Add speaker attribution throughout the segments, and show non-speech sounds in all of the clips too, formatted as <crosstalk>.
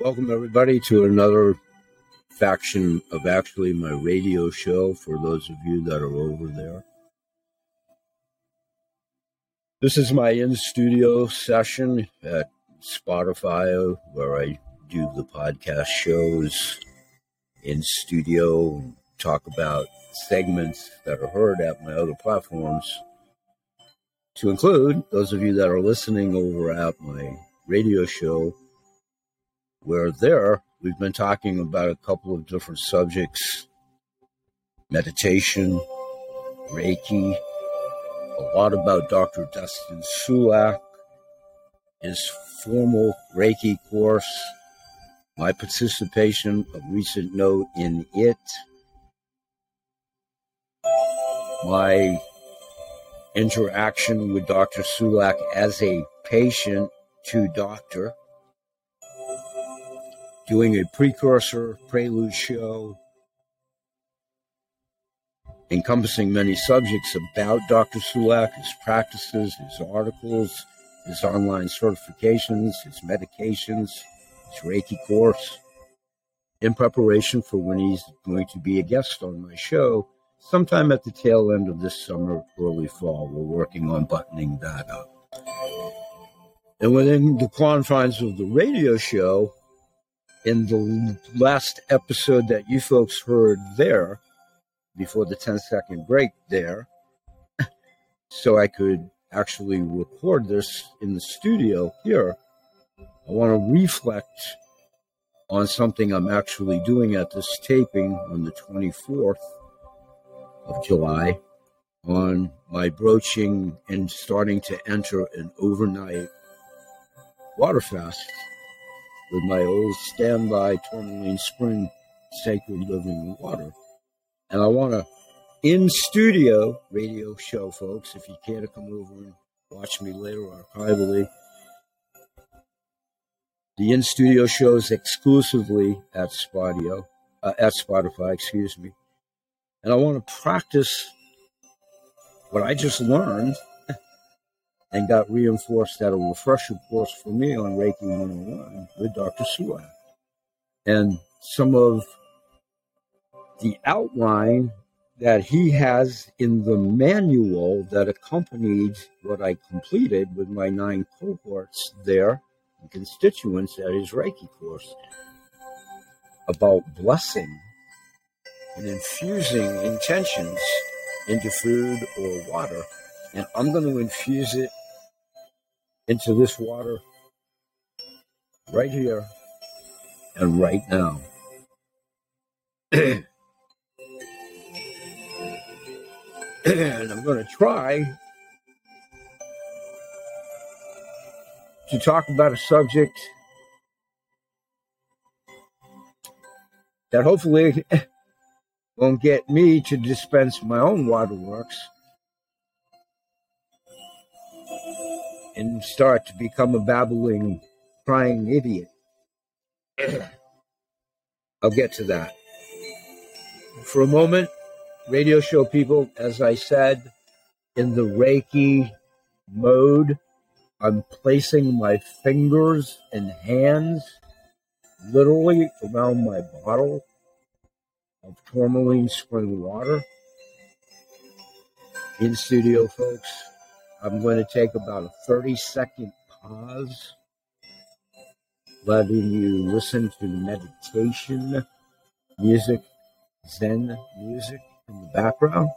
Speaker 1: Welcome, everybody, to another faction of actually my radio show for those of you that are over there. This is my in studio session at Spotify where I do the podcast shows in studio and talk about segments that are heard at my other platforms. To include those of you that are listening over at my radio show where there we've been talking about a couple of different subjects meditation, Reiki, a lot about Dr. Dustin Sulak, his formal Reiki course, my participation of recent note in it, my interaction with Dr. Sulak as a patient to doctor doing a precursor prelude show encompassing many subjects about Dr. Sulak, his practices, his articles, his online certifications, his medications, his Reiki course, in preparation for when he's going to be a guest on my show sometime at the tail end of this summer, early fall. We're working on buttoning that up. And within the confines of the radio show, in the last episode that you folks heard there, before the 10 second break there, <laughs> so I could actually record this in the studio here, I want to reflect on something I'm actually doing at this taping on the 24th of July on my broaching and starting to enter an overnight water fast with my old standby Tourmaline Spring Sacred Living Water. And I want to in studio radio show, folks, if you care to come over and watch me later archivally. The in studio shows exclusively at Spotify, uh, at Spotify, excuse me. And I want to practice what I just learned and got reinforced at a refresher course for me on Reiki 101 with Dr. Sulak. And some of the outline that he has in the manual that accompanied what I completed with my nine cohorts there and constituents at his Reiki course about blessing and infusing intentions into food or water. And I'm going to infuse it into this water right here and right now. <clears throat> and I'm going to try to talk about a subject that hopefully <laughs> won't get me to dispense my own waterworks and start to become a babbling, crying idiot. <clears throat> I'll get to that. For a moment, radio show people, as I said, in the Reiki mode, I'm placing my fingers and hands literally around my bottle of tourmaline spring water. In studio, folks, I'm going to take about a 30 second pause, letting you listen to meditation music, Zen music in the background.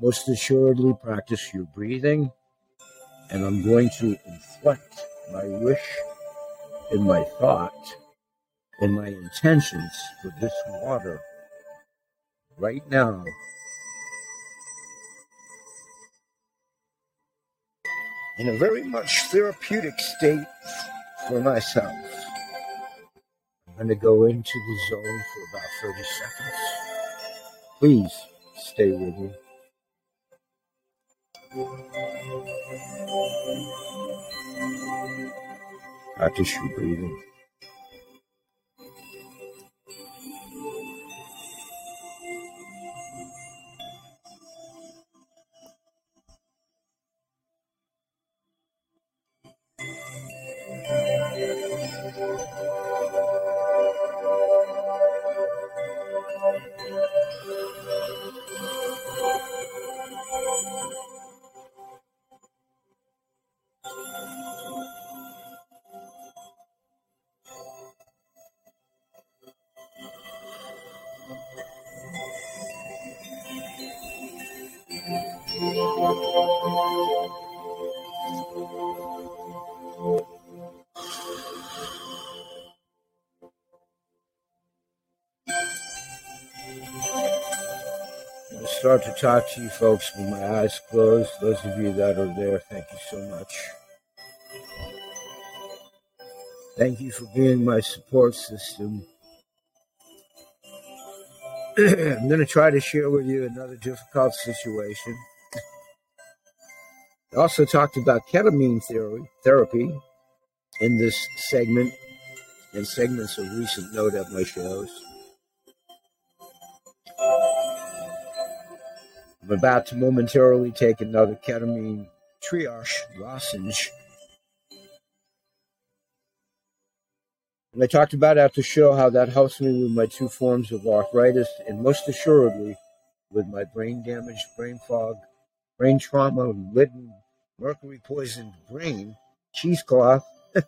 Speaker 1: Most assuredly, practice your breathing, and I'm going to inflect my wish and my thought and my intentions for this water right now in a very much therapeutic state for myself. I'm going to go into the zone for about 30 seconds. Please stay with me. Practice your breathing. Start to talk to you folks with my eyes closed. Those of you that are there, thank you so much. Thank you for being my support system. <clears throat> I'm going to try to share with you another difficult situation. I also talked about ketamine theory, therapy in this segment and segments of recent note at my shows. I'm about to momentarily take another ketamine triage lozenge. And I talked about at the show how that helps me with my two forms of arthritis and most assuredly with my brain damage, brain fog, brain trauma, ridden, mercury poisoned brain, cheesecloth, <laughs>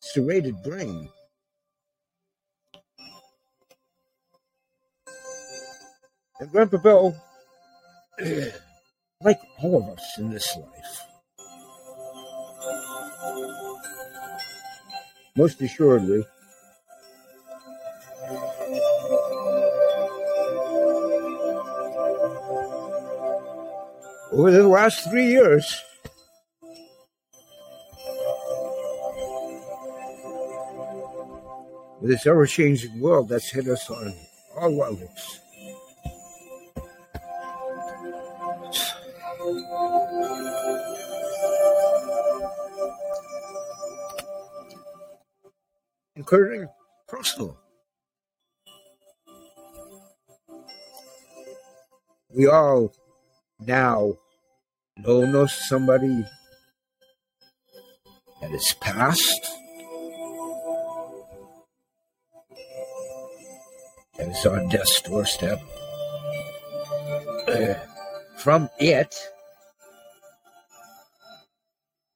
Speaker 1: serrated brain. And Grandpa Bill <clears throat> like all of us in this life, most assuredly, over the last three years, this ever changing world that's hit us on all levels. Including personal. We all now know somebody that is past, that is on death's doorstep. Uh, from it,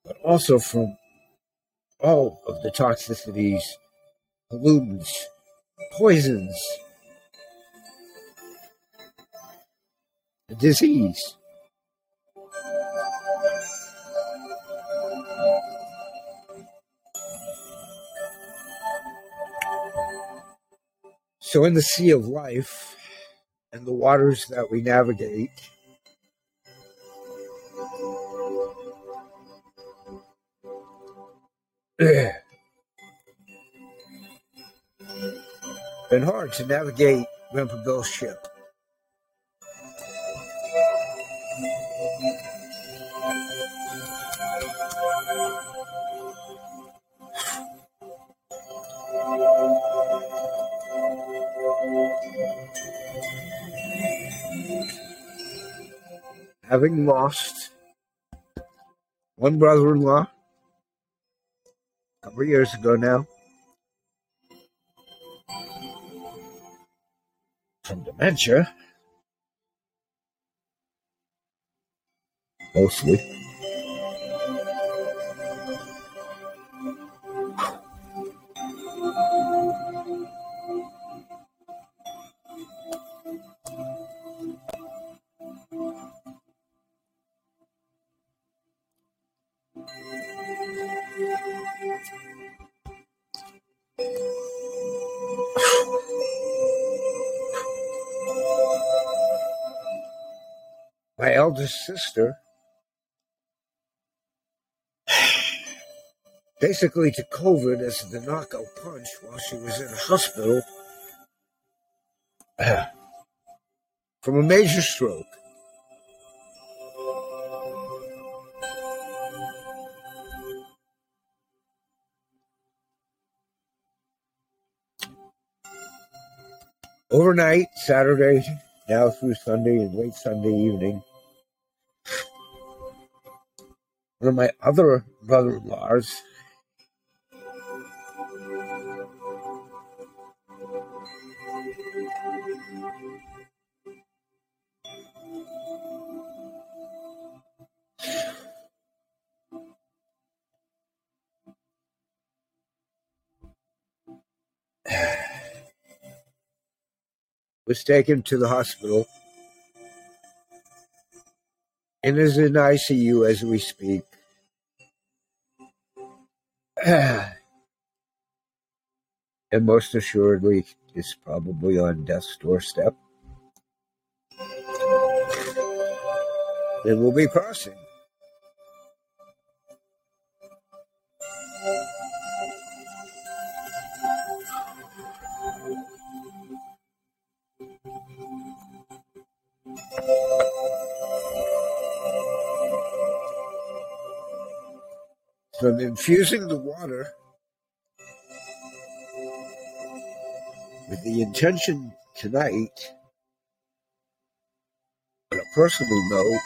Speaker 1: but also from all of the toxicities pollutants, poisons, disease. So, in the sea of life and the waters that we navigate, <clears throat> been hard to navigate Grandpa Bill's ship. Having lost one brother in law a couple years ago now, from dementia, mostly. My eldest sister basically to COVID as the knockout punch while she was in hospital <clears throat> from a major stroke. Overnight, Saturday, now through Sunday and late Sunday evening, one of my other brother in laws. <sighs> was taken to the hospital and is in ICU as we speak. <sighs> and most assuredly is probably on death's doorstep. And we'll be crossing. I'm infusing the water with the intention tonight, on a personal note,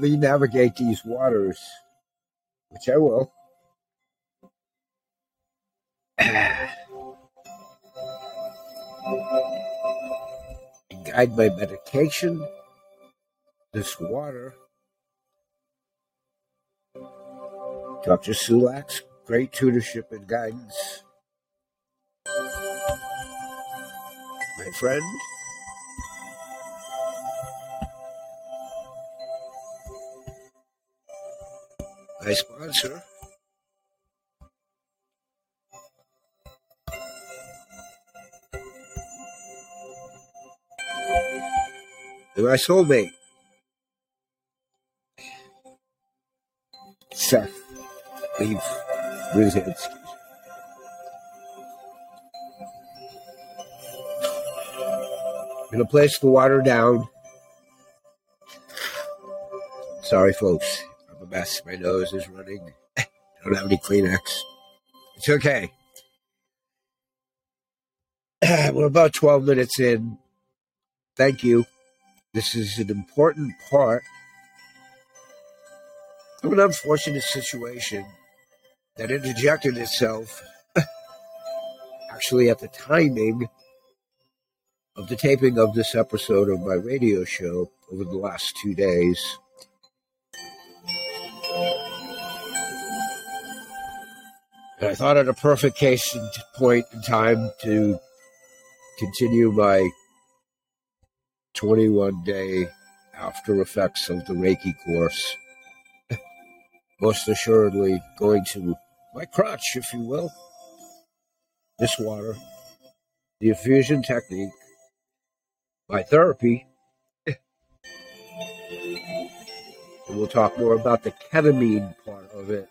Speaker 1: me navigate these waters, which I will. <sighs> guide my meditation, this water. Dr. Sulak's great tutorship and guidance. My friend, my sponsor, and my soulmate, Seth Leave Brzezinski. To place the water down. Sorry, folks mess. My nose is running. I don't have any Kleenex. It's okay. <clears throat> We're about 12 minutes in. Thank you. This is an important part of an unfortunate situation that interjected itself <clears throat> actually at the timing of the taping of this episode of my radio show over the last two days. I thought it a perfect case and point in time to continue my 21 day after effects of the Reiki course. Most assuredly going to my crotch, if you will. This water, the infusion technique, my therapy. and we'll talk more about the ketamine part of it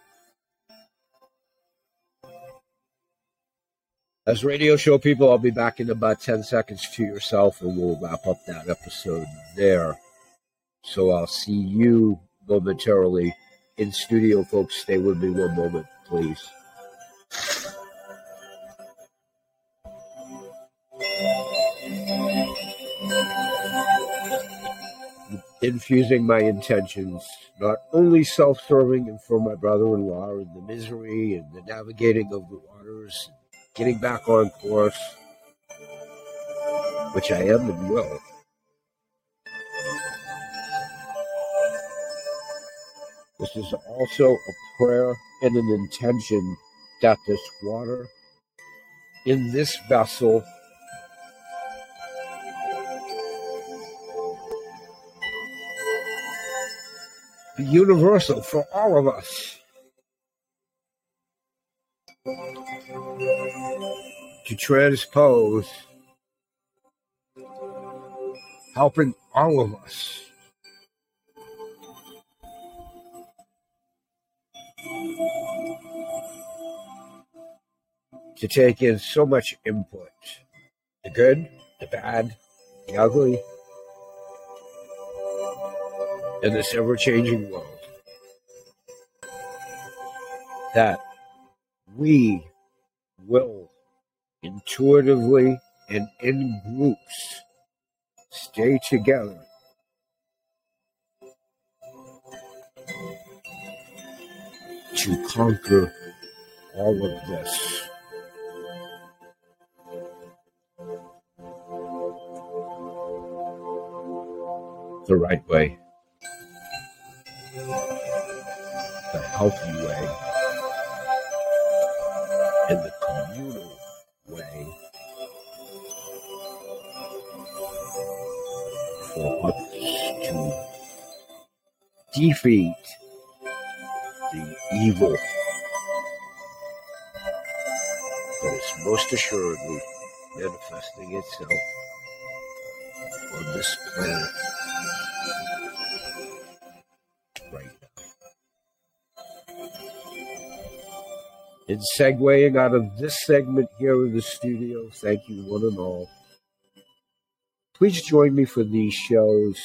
Speaker 1: As radio show people, I'll be back in about 10 seconds to yourself and we'll wrap up that episode there. So I'll see you momentarily in studio, folks. Stay with me one moment, please. infusing my intentions, not only self serving and for my brother in law and the misery and the navigating of the waters getting back on course, which I am and will. This is also a prayer and an intention that this water in this vessel be universal for all of us to transpose, helping all of us. To take in so much input the good, the bad, the ugly, in this ever changing world. That we will intuitively and in groups stay together. To conquer all of this. The right way, the healthy way and the communal way for us to defeat the evil that is most assuredly manifesting itself on this planet In segueing out of this segment here in the studio, thank you one and all. Please join me for these shows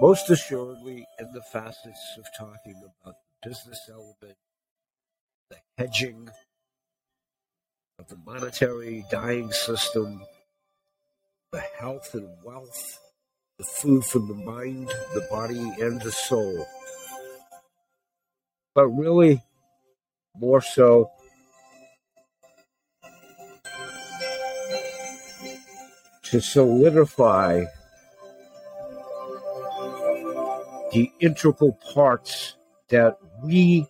Speaker 1: most assuredly in the facets of talking about the business element, the hedging of the monetary dying system, the health and wealth, the food for the mind, the body, and the soul. But really, more so, to solidify the integral parts that we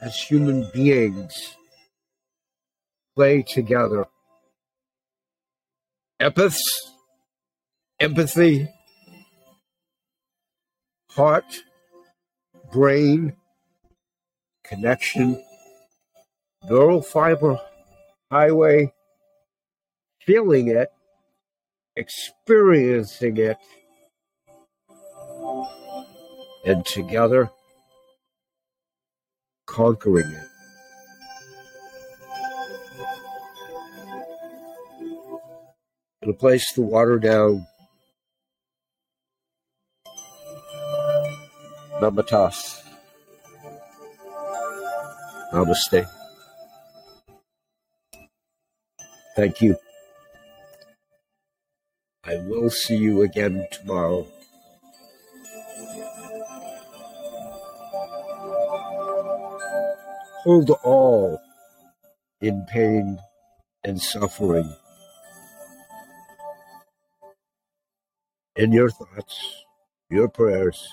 Speaker 1: as human beings play together. Epiths, empathy, heart, brain, connection, neural fiber highway, feeling it, experiencing it, and together conquering it. A place to water down Namatas. Namaste. Thank you. I will see you again tomorrow. hold all in pain and suffering. In your thoughts, your prayers,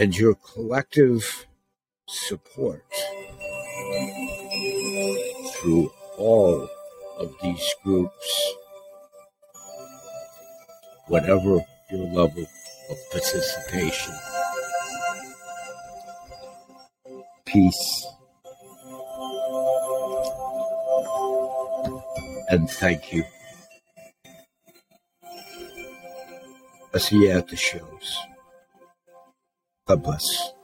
Speaker 1: and your collective support through all of these groups, whatever your level of participation. Peace. And thank you. I'll see you at the shows. God bless.